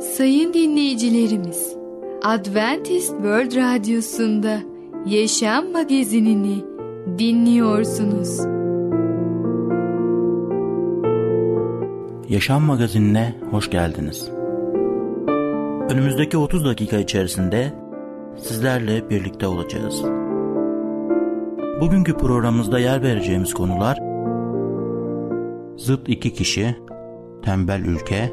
Sayın dinleyicilerimiz, Adventist World Radyosu'nda Yaşam Magazinini dinliyorsunuz. Yaşam Magazinine hoş geldiniz. Önümüzdeki 30 dakika içerisinde sizlerle birlikte olacağız. Bugünkü programımızda yer vereceğimiz konular Zıt iki kişi, tembel ülke,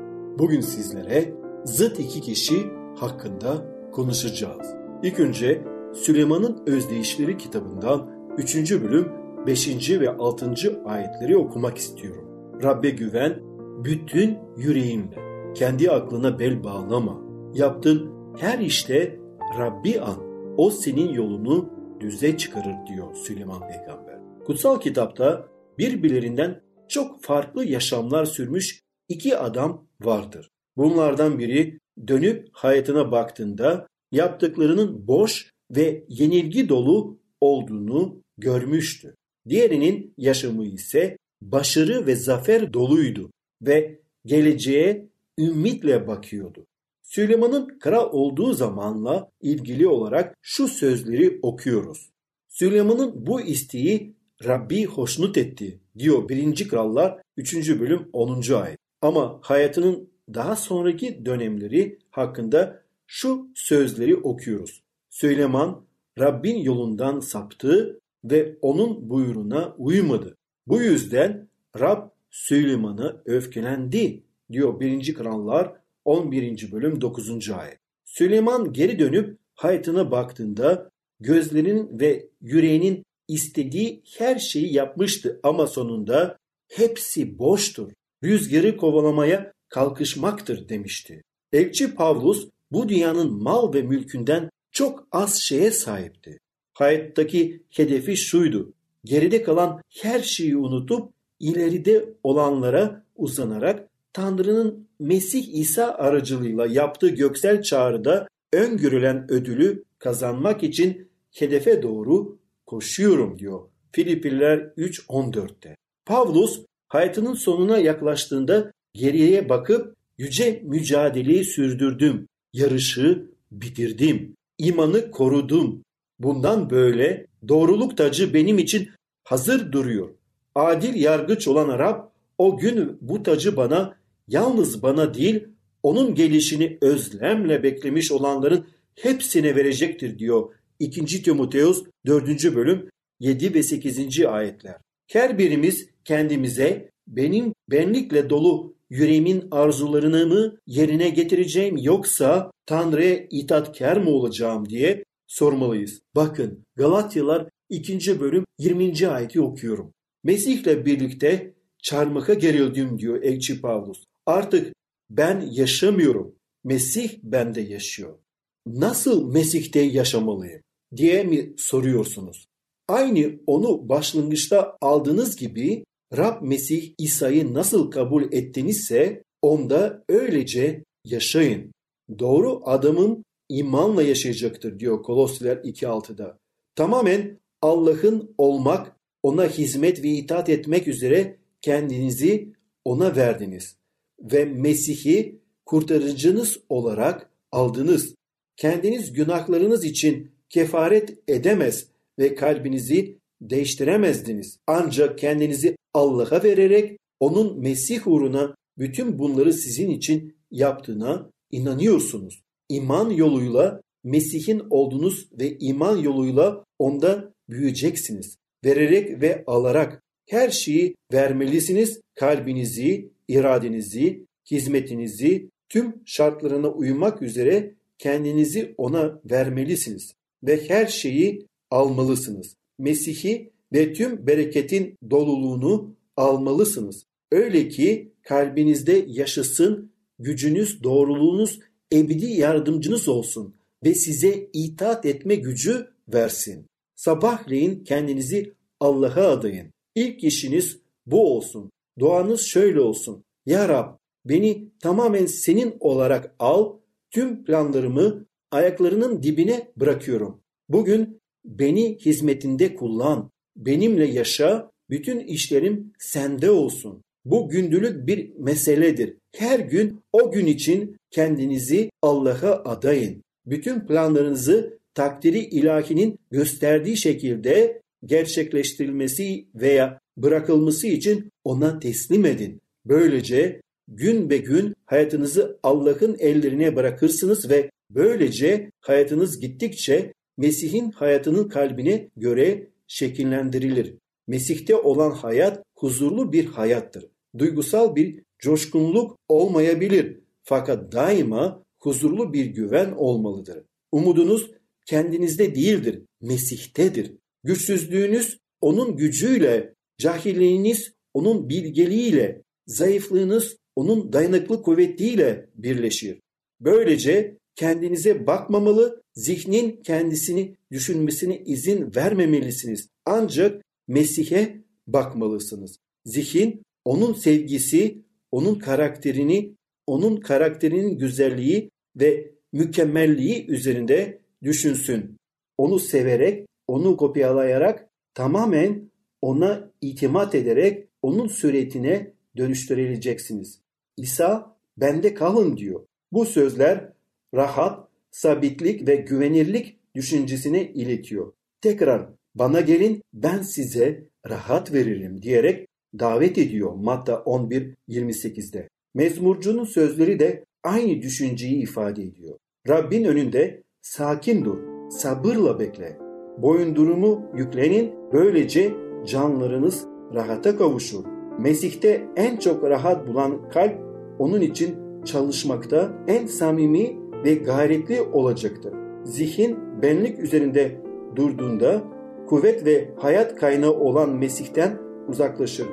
Bugün sizlere zıt iki kişi hakkında konuşacağız. İlk önce Süleyman'ın Özdeyişleri kitabından 3. bölüm 5. ve 6. ayetleri okumak istiyorum. Rabbe güven bütün yüreğinle. Kendi aklına bel bağlama. Yaptığın her işte Rabbi an. O senin yolunu düze çıkarır diyor Süleyman peygamber. Kutsal kitapta birbirlerinden çok farklı yaşamlar sürmüş iki adam vardır. Bunlardan biri dönüp hayatına baktığında yaptıklarının boş ve yenilgi dolu olduğunu görmüştü. Diğerinin yaşamı ise başarı ve zafer doluydu ve geleceğe ümitle bakıyordu. Süleyman'ın kral olduğu zamanla ilgili olarak şu sözleri okuyoruz. Süleyman'ın bu isteği Rabbi hoşnut etti diyor 1. Krallar 3. bölüm 10. ayet. Ama hayatının daha sonraki dönemleri hakkında şu sözleri okuyoruz. Süleyman Rabbin yolundan saptı ve onun buyruğuna uymadı. Bu yüzden Rab Süleyman'a öfkelendi diyor 1. Krallar 11. bölüm 9. ayet. Süleyman geri dönüp hayatına baktığında gözlerinin ve yüreğinin istediği her şeyi yapmıştı ama sonunda hepsi boştur. Rüzgarı kovalamaya kalkışmaktır demişti. Elçi Pavlus bu dünyanın mal ve mülkünden çok az şeye sahipti. Hayattaki hedefi şuydu. Geride kalan her şeyi unutup ileride olanlara uzanarak Tanrı'nın Mesih İsa aracılığıyla yaptığı göksel çağrıda öngörülen ödülü kazanmak için hedefe doğru koşuyorum diyor Filipliler 3.14'te. Pavlus hayatının sonuna yaklaştığında geriye bakıp yüce mücadeleyi sürdürdüm, yarışı bitirdim, imanı korudum. Bundan böyle doğruluk tacı benim için hazır duruyor. Adil yargıç olan Rab o gün bu tacı bana yalnız bana değil onun gelişini özlemle beklemiş olanların hepsine verecektir diyor 2. Timoteus 4. bölüm 7 ve 8. ayetler. Her birimiz kendimize benim benlikle dolu yüreğimin arzularını mı yerine getireceğim yoksa Tanrı'ya itaatkar mı olacağım diye sormalıyız. Bakın Galatyalar 2. bölüm 20. ayeti okuyorum. Mesih'le birlikte çarmıha gerildim diyor Elçi Pavlus. Artık ben yaşamıyorum. Mesih bende yaşıyor. Nasıl Mesih'te yaşamalıyım diye mi soruyorsunuz? Aynı onu başlangıçta aldığınız gibi Rab Mesih İsa'yı nasıl kabul ettinizse onda öylece yaşayın. Doğru adamın imanla yaşayacaktır diyor Kolosliler 2.6'da. Tamamen Allah'ın olmak, ona hizmet ve itaat etmek üzere kendinizi ona verdiniz ve Mesih'i kurtarıcınız olarak aldınız. Kendiniz günahlarınız için kefaret edemez ve kalbinizi değiştiremezdiniz. Ancak kendinizi Allah'a vererek onun Mesih uğruna bütün bunları sizin için yaptığına inanıyorsunuz. İman yoluyla Mesih'in oldunuz ve iman yoluyla onda büyüyeceksiniz. Vererek ve alarak her şeyi vermelisiniz. Kalbinizi, iradenizi, hizmetinizi tüm şartlarına uymak üzere kendinizi ona vermelisiniz ve her şeyi almalısınız. Mesih'i ve tüm bereketin doluluğunu almalısınız. Öyle ki kalbinizde yaşasın, gücünüz, doğruluğunuz ebedi yardımcınız olsun ve size itaat etme gücü versin. Sabahleyin kendinizi Allah'a adayın. İlk işiniz bu olsun. Duanız şöyle olsun. Ya Rab beni tamamen senin olarak al, tüm planlarımı ayaklarının dibine bırakıyorum. Bugün beni hizmetinde kullan, benimle yaşa, bütün işlerim sende olsun. Bu gündülük bir meseledir. Her gün o gün için kendinizi Allah'a adayın. Bütün planlarınızı takdiri ilahinin gösterdiği şekilde gerçekleştirilmesi veya bırakılması için ona teslim edin. Böylece gün be gün hayatınızı Allah'ın ellerine bırakırsınız ve böylece hayatınız gittikçe Mesih'in hayatının kalbine göre şekillendirilir. Mesih'te olan hayat huzurlu bir hayattır. Duygusal bir coşkunluk olmayabilir fakat daima huzurlu bir güven olmalıdır. Umudunuz kendinizde değildir, Mesih'tedir. Güçsüzlüğünüz onun gücüyle, cahilliğiniz onun bilgeliğiyle, zayıflığınız onun dayanıklı kuvvetiyle birleşir. Böylece kendinize bakmamalı, zihnin kendisini düşünmesine izin vermemelisiniz. Ancak Mesih'e bakmalısınız. Zihin onun sevgisi, onun karakterini, onun karakterinin güzelliği ve mükemmelliği üzerinde düşünsün. Onu severek, onu kopyalayarak tamamen ona itimat ederek onun suretine dönüştürüleceksiniz. İsa bende kalın diyor. Bu sözler rahat, sabitlik ve güvenirlik düşüncesine iletiyor. Tekrar bana gelin ben size rahat veririm diyerek davet ediyor Matta 11.28'de. Mezmurcunun sözleri de aynı düşünceyi ifade ediyor. Rabbin önünde sakin dur, sabırla bekle. Boyundurumu yüklenin, böylece canlarınız rahata kavuşur. Mesih'te en çok rahat bulan kalp onun için çalışmakta en samimi ve gayretli olacaktır. Zihin benlik üzerinde durduğunda kuvvet ve hayat kaynağı olan Mesih'ten uzaklaşır.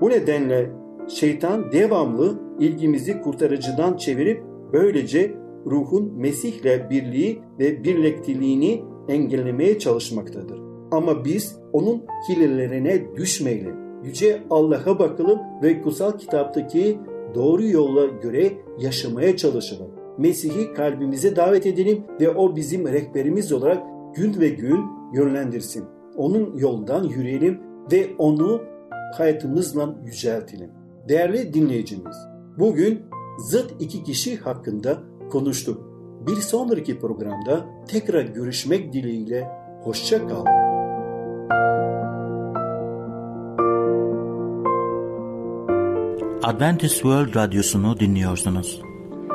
Bu nedenle şeytan devamlı ilgimizi kurtarıcıdan çevirip böylece ruhun Mesih'le birliği ve birlikteliğini engellemeye çalışmaktadır. Ama biz onun hilelerine düşmeyelim. Yüce Allah'a bakalım ve kutsal kitaptaki doğru yolla göre yaşamaya çalışalım. Mesih'i kalbimize davet edelim ve o bizim rehberimiz olarak gün ve gün yönlendirsin. Onun yoldan yürüyelim ve onu hayatımızla yüceltelim. Değerli dinleyicimiz, bugün zıt iki kişi hakkında konuştuk. Bir sonraki programda tekrar görüşmek dileğiyle hoşça kalın. Adventist World Radyosu'nu dinliyorsunuz.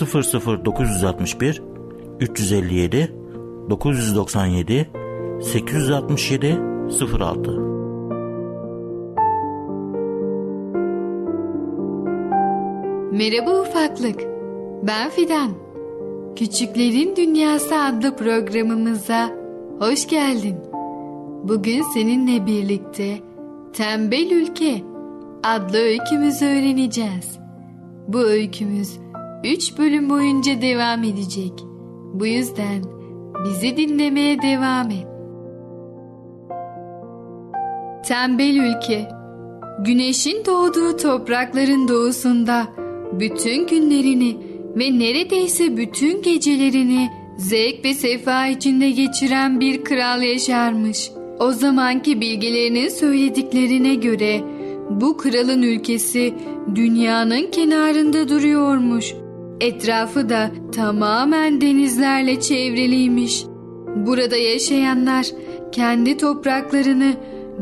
00961 357 997 867 06 Merhaba ufaklık. Ben Fidan. Küçüklerin Dünyası adlı programımıza hoş geldin. Bugün seninle birlikte Tembel Ülke adlı öykümüzü öğreneceğiz. Bu öykümüz 3 bölüm boyunca devam edecek. Bu yüzden bizi dinlemeye devam et. Tembel Ülke Güneşin doğduğu toprakların doğusunda bütün günlerini ve neredeyse bütün gecelerini zevk ve sefa içinde geçiren bir kral yaşarmış. O zamanki bilgilerinin söylediklerine göre bu kralın ülkesi dünyanın kenarında duruyormuş. Etrafı da tamamen denizlerle çevriliymiş. Burada yaşayanlar kendi topraklarını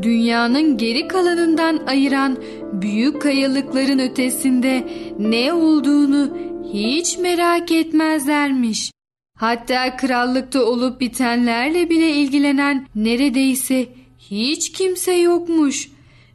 dünyanın geri kalanından ayıran büyük kayalıkların ötesinde ne olduğunu hiç merak etmezlermiş. Hatta krallıkta olup bitenlerle bile ilgilenen neredeyse hiç kimse yokmuş.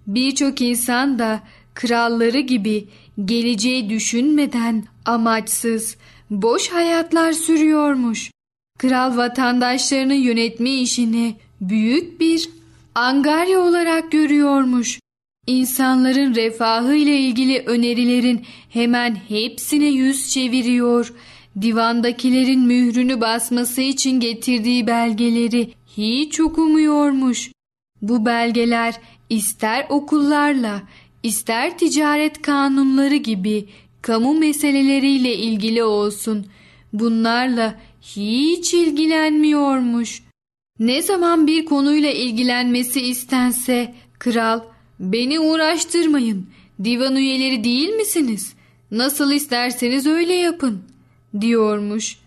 Birçok insan da kralları gibi geleceği düşünmeden amaçsız, boş hayatlar sürüyormuş. Kral vatandaşlarını yönetme işini büyük bir angarya olarak görüyormuş. İnsanların refahı ile ilgili önerilerin hemen hepsine yüz çeviriyor. Divandakilerin mührünü basması için getirdiği belgeleri hiç okumuyormuş. Bu belgeler ister okullarla, ister ticaret kanunları gibi kamu meseleleriyle ilgili olsun. Bunlarla hiç ilgilenmiyormuş. Ne zaman bir konuyla ilgilenmesi istense kral beni uğraştırmayın divan üyeleri değil misiniz? Nasıl isterseniz öyle yapın diyormuş.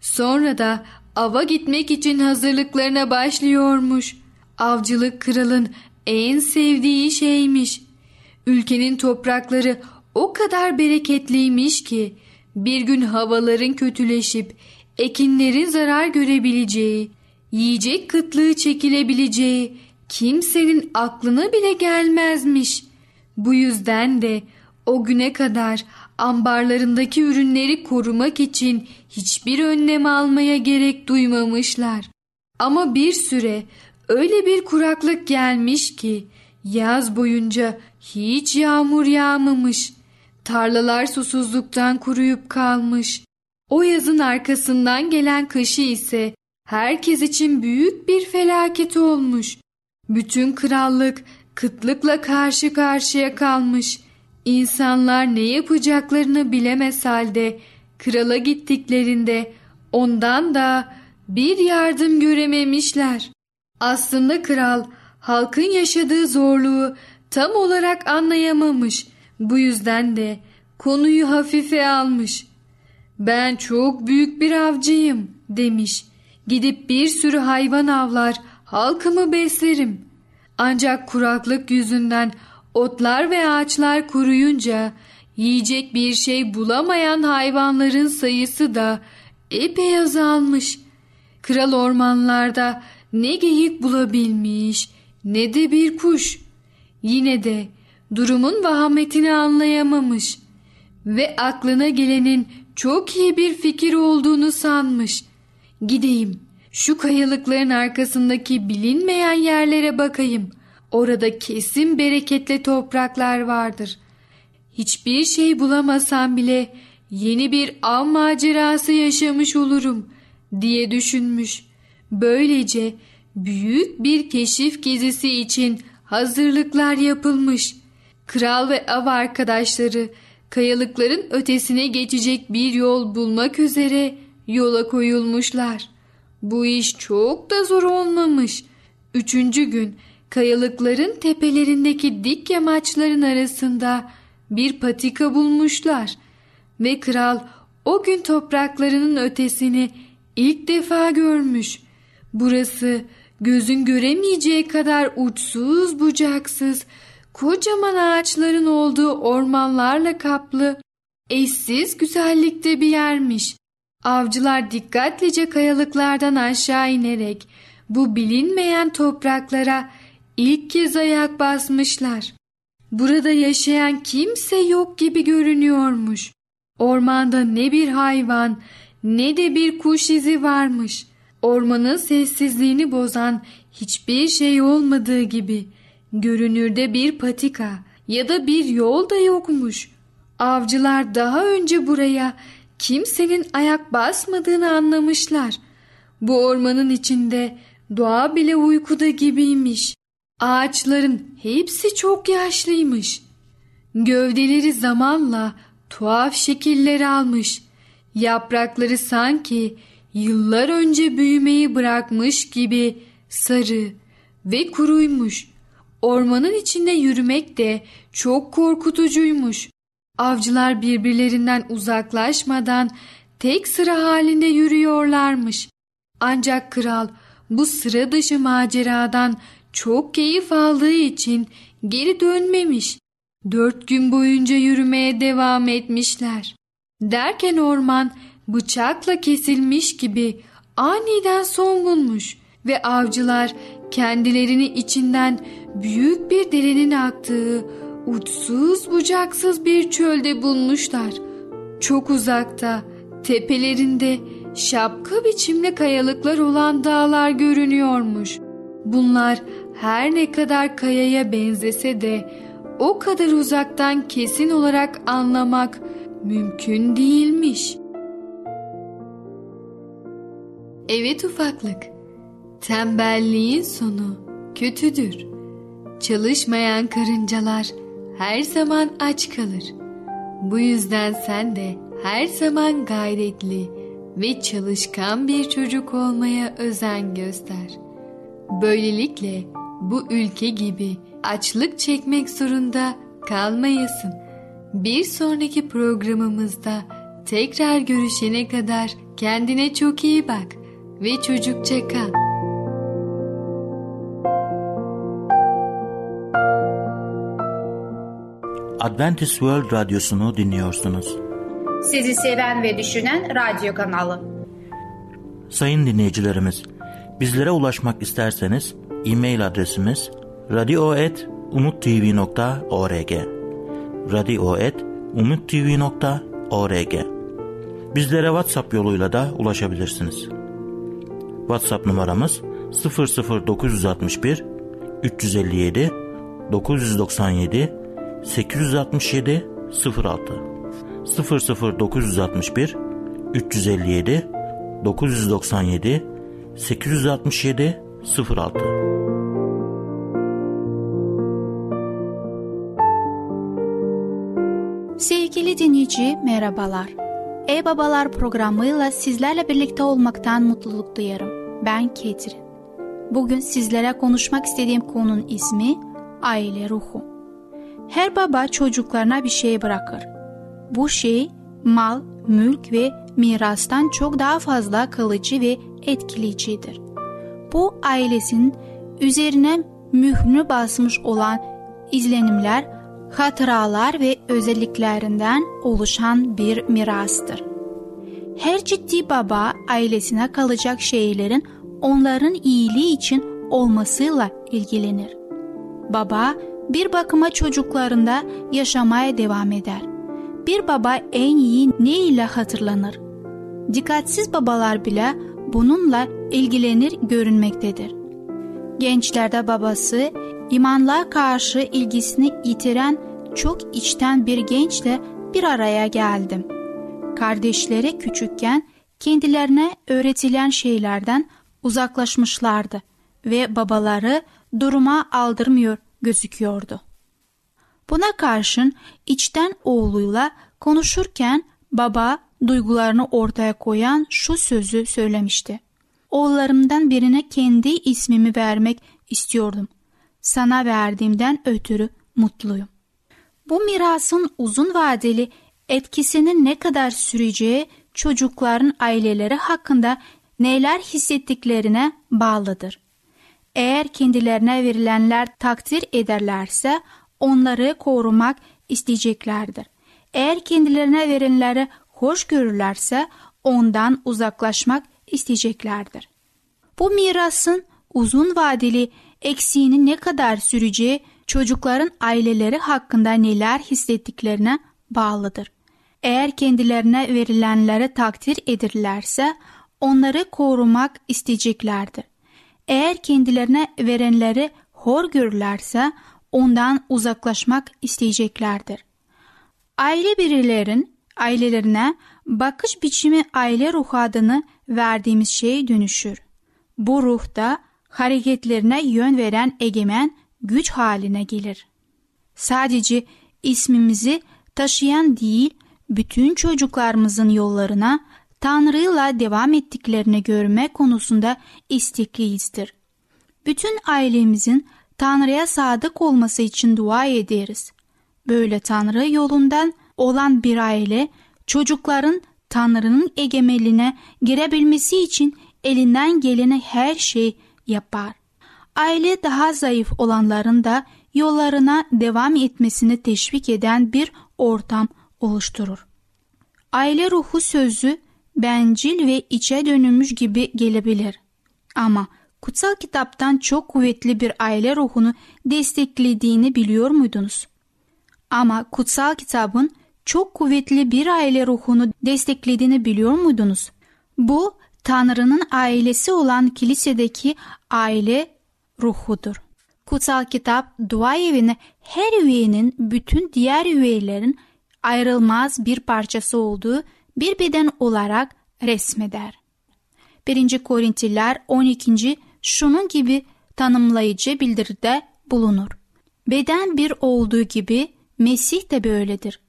Sonra da ava gitmek için hazırlıklarına başlıyormuş. Avcılık kralın en sevdiği şeymiş. Ülkenin toprakları o kadar bereketliymiş ki bir gün havaların kötüleşip ekinlerin zarar görebileceği, yiyecek kıtlığı çekilebileceği kimsenin aklına bile gelmezmiş. Bu yüzden de o güne kadar ambarlarındaki ürünleri korumak için hiçbir önlem almaya gerek duymamışlar. Ama bir süre öyle bir kuraklık gelmiş ki yaz boyunca hiç yağmur yağmamış. Tarlalar susuzluktan kuruyup kalmış. O yazın arkasından gelen kışı ise herkes için büyük bir felaket olmuş. Bütün krallık kıtlıkla karşı karşıya kalmış. İnsanlar ne yapacaklarını bilemez halde krala gittiklerinde ondan da bir yardım görememişler. Aslında kral halkın yaşadığı zorluğu tam olarak anlayamamış. Bu yüzden de konuyu hafife almış. Ben çok büyük bir avcıyım demiş. Gidip bir sürü hayvan avlar, halkımı beslerim. Ancak kuraklık yüzünden otlar ve ağaçlar kuruyunca yiyecek bir şey bulamayan hayvanların sayısı da epey azalmış. Kral ormanlarda ne geyik bulabilmiş ne de bir kuş. Yine de durumun vahametini anlayamamış ve aklına gelenin çok iyi bir fikir olduğunu sanmış. Gideyim, şu kayalıkların arkasındaki bilinmeyen yerlere bakayım. Orada kesin bereketli topraklar vardır. Hiçbir şey bulamasam bile yeni bir av macerası yaşamış olurum diye düşünmüş. Böylece büyük bir keşif gezisi için hazırlıklar yapılmış. Kral ve av arkadaşları kayalıkların ötesine geçecek bir yol bulmak üzere yola koyulmuşlar. Bu iş çok da zor olmamış. Üçüncü gün kayalıkların tepelerindeki dik yamaçların arasında bir patika bulmuşlar ve kral o gün topraklarının ötesini ilk defa görmüş. Burası gözün göremeyeceği kadar uçsuz bucaksız, kocaman ağaçların olduğu ormanlarla kaplı, eşsiz güzellikte bir yermiş. Avcılar dikkatlice kayalıklardan aşağı inerek bu bilinmeyen topraklara ilk kez ayak basmışlar. Burada yaşayan kimse yok gibi görünüyormuş. Ormanda ne bir hayvan ne de bir kuş izi varmış. Ormanın sessizliğini bozan hiçbir şey olmadığı gibi görünürde bir patika ya da bir yol da yokmuş. Avcılar daha önce buraya kimsenin ayak basmadığını anlamışlar. Bu ormanın içinde doğa bile uykuda gibiymiş. Ağaçların hepsi çok yaşlıymış. Gövdeleri zamanla tuhaf şekiller almış. Yaprakları sanki yıllar önce büyümeyi bırakmış gibi sarı ve kuruymuş. Ormanın içinde yürümek de çok korkutucuymuş. Avcılar birbirlerinden uzaklaşmadan tek sıra halinde yürüyorlarmış. Ancak kral bu sıra dışı maceradan çok keyif aldığı için geri dönmemiş. Dört gün boyunca yürümeye devam etmişler. Derken orman bıçakla kesilmiş gibi aniden son bulmuş ve avcılar kendilerini içinden büyük bir derenin aktığı uçsuz bucaksız bir çölde bulmuşlar. Çok uzakta, tepelerinde şapka biçimli kayalıklar olan dağlar görünüyormuş. Bunlar her ne kadar kayaya benzese de o kadar uzaktan kesin olarak anlamak mümkün değilmiş. Evet ufaklık, tembelliğin sonu kötüdür. Çalışmayan karıncalar her zaman aç kalır. Bu yüzden sen de her zaman gayretli ve çalışkan bir çocuk olmaya özen göster. Böylelikle bu ülke gibi açlık çekmek zorunda kalmayasın. Bir sonraki programımızda tekrar görüşene kadar kendine çok iyi bak ve çocukça kal. Adventist World Radyosu'nu dinliyorsunuz. Sizi seven ve düşünen radyo kanalı. Sayın dinleyicilerimiz, bizlere ulaşmak isterseniz e-mail adresimiz radio.umutv.org radio.umutv.org Bizlere WhatsApp yoluyla da ulaşabilirsiniz. WhatsApp numaramız 00961 357 997 867 06 00961 357 997 867 06 Sevgili dinleyici merhabalar. E-Babalar programıyla sizlerle birlikte olmaktan mutluluk duyarım. Ben Ketrin. Bugün sizlere konuşmak istediğim konunun ismi aile ruhu. Her baba çocuklarına bir şey bırakır. Bu şey mal, mülk ve mirastan çok daha fazla kalıcı ve etkileyicidir. Bu ailesinin üzerine mührünü basmış olan izlenimler, hatıralar ve özelliklerinden oluşan bir mirastır. Her ciddi baba ailesine kalacak şeylerin onların iyiliği için olmasıyla ilgilenir. Baba bir bakıma çocuklarında yaşamaya devam eder. Bir baba en iyi ne ile hatırlanır? Dikkatsiz babalar bile bununla ilgilenir görünmektedir. Gençlerde babası imanlığa karşı ilgisini yitiren çok içten bir gençle bir araya geldim. Kardeşleri küçükken kendilerine öğretilen şeylerden uzaklaşmışlardı ve babaları duruma aldırmıyor gözüküyordu. Buna karşın içten oğluyla konuşurken baba duygularını ortaya koyan şu sözü söylemişti. Oğullarımdan birine kendi ismimi vermek istiyordum. Sana verdiğimden ötürü mutluyum. Bu mirasın uzun vadeli etkisinin ne kadar süreceği çocukların aileleri hakkında neler hissettiklerine bağlıdır. Eğer kendilerine verilenler takdir ederlerse onları korumak isteyeceklerdir. Eğer kendilerine verenleri hoş görürlerse ondan uzaklaşmak isteyeceklerdir. Bu mirasın uzun vadeli eksiğini ne kadar süreceği çocukların aileleri hakkında neler hissettiklerine bağlıdır. Eğer kendilerine verilenleri takdir edirlerse onları korumak isteyeceklerdir. Eğer kendilerine verenleri hor görürlerse ondan uzaklaşmak isteyeceklerdir. Aile bireylerin ailelerine bakış biçimi aile ruhu adını verdiğimiz şey dönüşür. Bu ruhta hareketlerine yön veren egemen güç haline gelir. Sadece ismimizi taşıyan değil, bütün çocuklarımızın yollarına Tanrı'yla devam ettiklerini görme konusunda istekliyizdir. Bütün ailemizin Tanrı'ya sadık olması için dua ederiz. Böyle Tanrı yolundan olan bir aile çocukların Tanrı'nın egemenliğine girebilmesi için elinden geleni her şey yapar. Aile daha zayıf olanların da yollarına devam etmesini teşvik eden bir ortam oluşturur. Aile ruhu sözü bencil ve içe dönülmüş gibi gelebilir. Ama kutsal kitaptan çok kuvvetli bir aile ruhunu desteklediğini biliyor muydunuz? Ama kutsal kitabın çok kuvvetli bir aile ruhunu desteklediğini biliyor muydunuz? Bu Tanrı'nın ailesi olan kilisedeki aile ruhudur. Kutsal kitap dua evini her üyenin bütün diğer üyelerin ayrılmaz bir parçası olduğu bir beden olarak resmeder. 1. Korintliler 12. şunun gibi tanımlayıcı bildiride bulunur. Beden bir olduğu gibi Mesih de böyledir.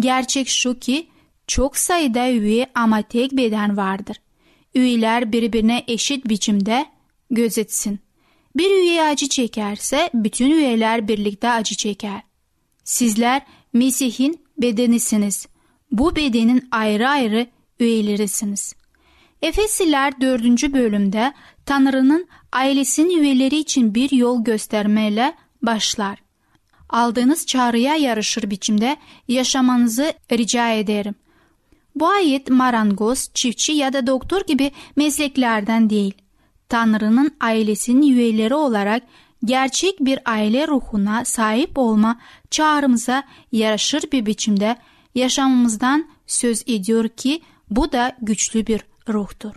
Gerçek şu ki çok sayıda üye ama tek beden vardır. Üyeler birbirine eşit biçimde gözetsin. Bir üye acı çekerse bütün üyeler birlikte acı çeker. Sizler Mesih'in bedenisiniz. Bu bedenin ayrı ayrı üyelerisiniz. Efesiler 4. bölümde Tanrı'nın ailesinin üyeleri için bir yol göstermeyle başlar. Aldığınız çağrıya yarışır biçimde yaşamanızı rica ederim. Bu ayet marangoz, çiftçi ya da doktor gibi mesleklerden değil. Tanrı'nın ailesinin üyeleri olarak gerçek bir aile ruhuna sahip olma çağrımıza yaraşır bir biçimde yaşamımızdan söz ediyor ki bu da güçlü bir ruhtur.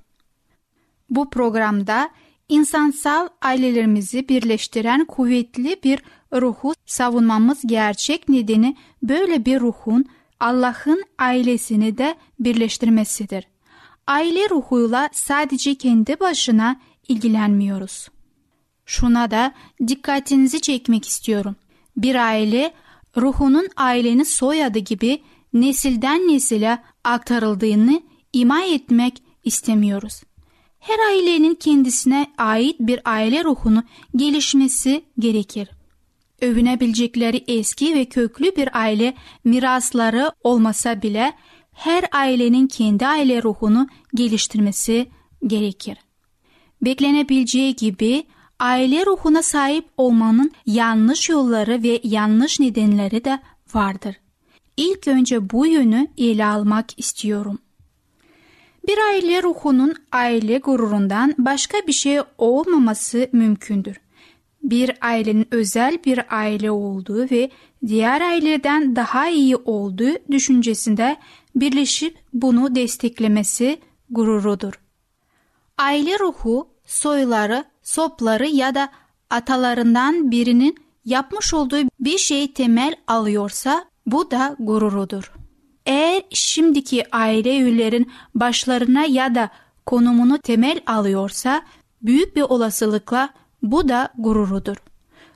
Bu programda insansal ailelerimizi birleştiren kuvvetli bir ruhu savunmamız gerçek nedeni böyle bir ruhun Allah'ın ailesini de birleştirmesidir. Aile ruhuyla sadece kendi başına ilgilenmiyoruz. Şuna da dikkatinizi çekmek istiyorum. Bir aile ruhunun ailenin soyadı gibi nesilden nesile aktarıldığını ima etmek istemiyoruz. Her ailenin kendisine ait bir aile ruhunu gelişmesi gerekir. Övünebilecekleri eski ve köklü bir aile mirasları olmasa bile her ailenin kendi aile ruhunu geliştirmesi gerekir. Beklenebileceği gibi aile ruhuna sahip olmanın yanlış yolları ve yanlış nedenleri de vardır. İlk önce bu yönü ele almak istiyorum. Bir aile ruhunun aile gururundan başka bir şey olmaması mümkündür. Bir ailenin özel bir aile olduğu ve diğer aileden daha iyi olduğu düşüncesinde birleşip bunu desteklemesi gururudur. Aile ruhu soyları, sopları ya da atalarından birinin yapmış olduğu bir şey temel alıyorsa bu da gururudur. Eğer şimdiki aile üyelerin başlarına ya da konumunu temel alıyorsa büyük bir olasılıkla bu da gururudur.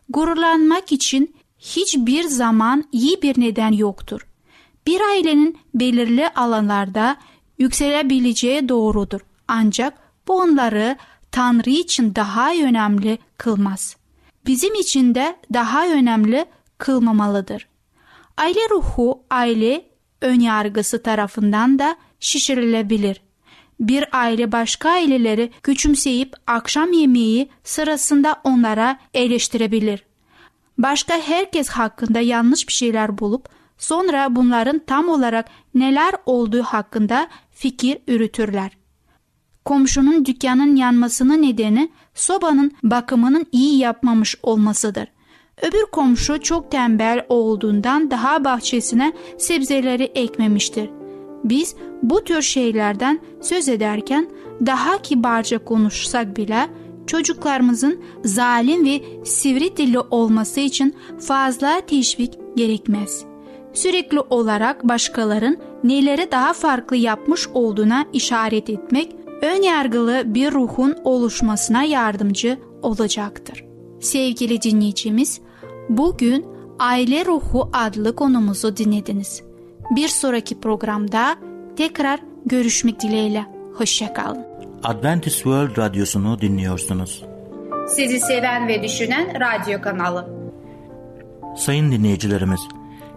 Gururlanmak için hiçbir zaman iyi bir neden yoktur. Bir ailenin belirli alanlarda yükselebileceği doğrudur. Ancak bu onları Tanrı için daha önemli kılmaz. Bizim için de daha önemli kılmamalıdır. Aile ruhu, aile ön yargısı tarafından da şişirilebilir. Bir aile başka aileleri küçümseyip akşam yemeği sırasında onlara eleştirebilir. Başka herkes hakkında yanlış bir şeyler bulup sonra bunların tam olarak neler olduğu hakkında fikir yürütürler. Komşunun dükkanın yanmasının nedeni sobanın bakımının iyi yapmamış olmasıdır. Öbür komşu çok tembel olduğundan daha bahçesine sebzeleri ekmemiştir. Biz bu tür şeylerden söz ederken daha kibarca konuşsak bile çocuklarımızın zalim ve sivri dilli olması için fazla teşvik gerekmez. Sürekli olarak başkaların neleri daha farklı yapmış olduğuna işaret etmek ön yargılı bir ruhun oluşmasına yardımcı olacaktır. Sevgili dinleyicimiz, bugün Aile Ruhu adlı konumuzu dinlediniz. Bir sonraki programda tekrar görüşmek dileğiyle. Hoşçakalın. Adventist World Radyosu'nu dinliyorsunuz. Sizi seven ve düşünen radyo kanalı. Sayın dinleyicilerimiz,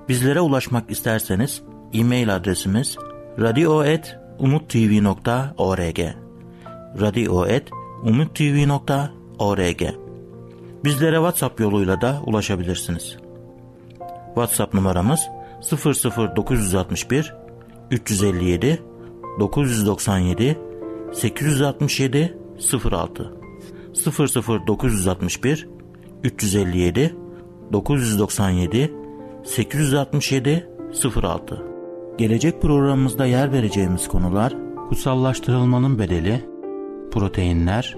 bizlere ulaşmak isterseniz e-mail adresimiz radio.umutv.org radio.umutv.org Bizlere WhatsApp yoluyla da ulaşabilirsiniz. WhatsApp numaramız 00961 357 997 867 06 00961 357 997 867 06 Gelecek programımızda yer vereceğimiz konular kutsallaştırılmanın bedeli, proteinler,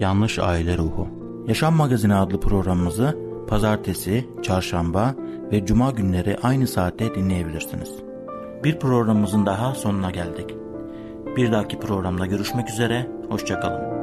yanlış aile ruhu. Yaşam Magazini adlı programımızı pazartesi, çarşamba ve cuma günleri aynı saatte dinleyebilirsiniz. Bir programımızın daha sonuna geldik. Bir dahaki programda görüşmek üzere, hoşçakalın.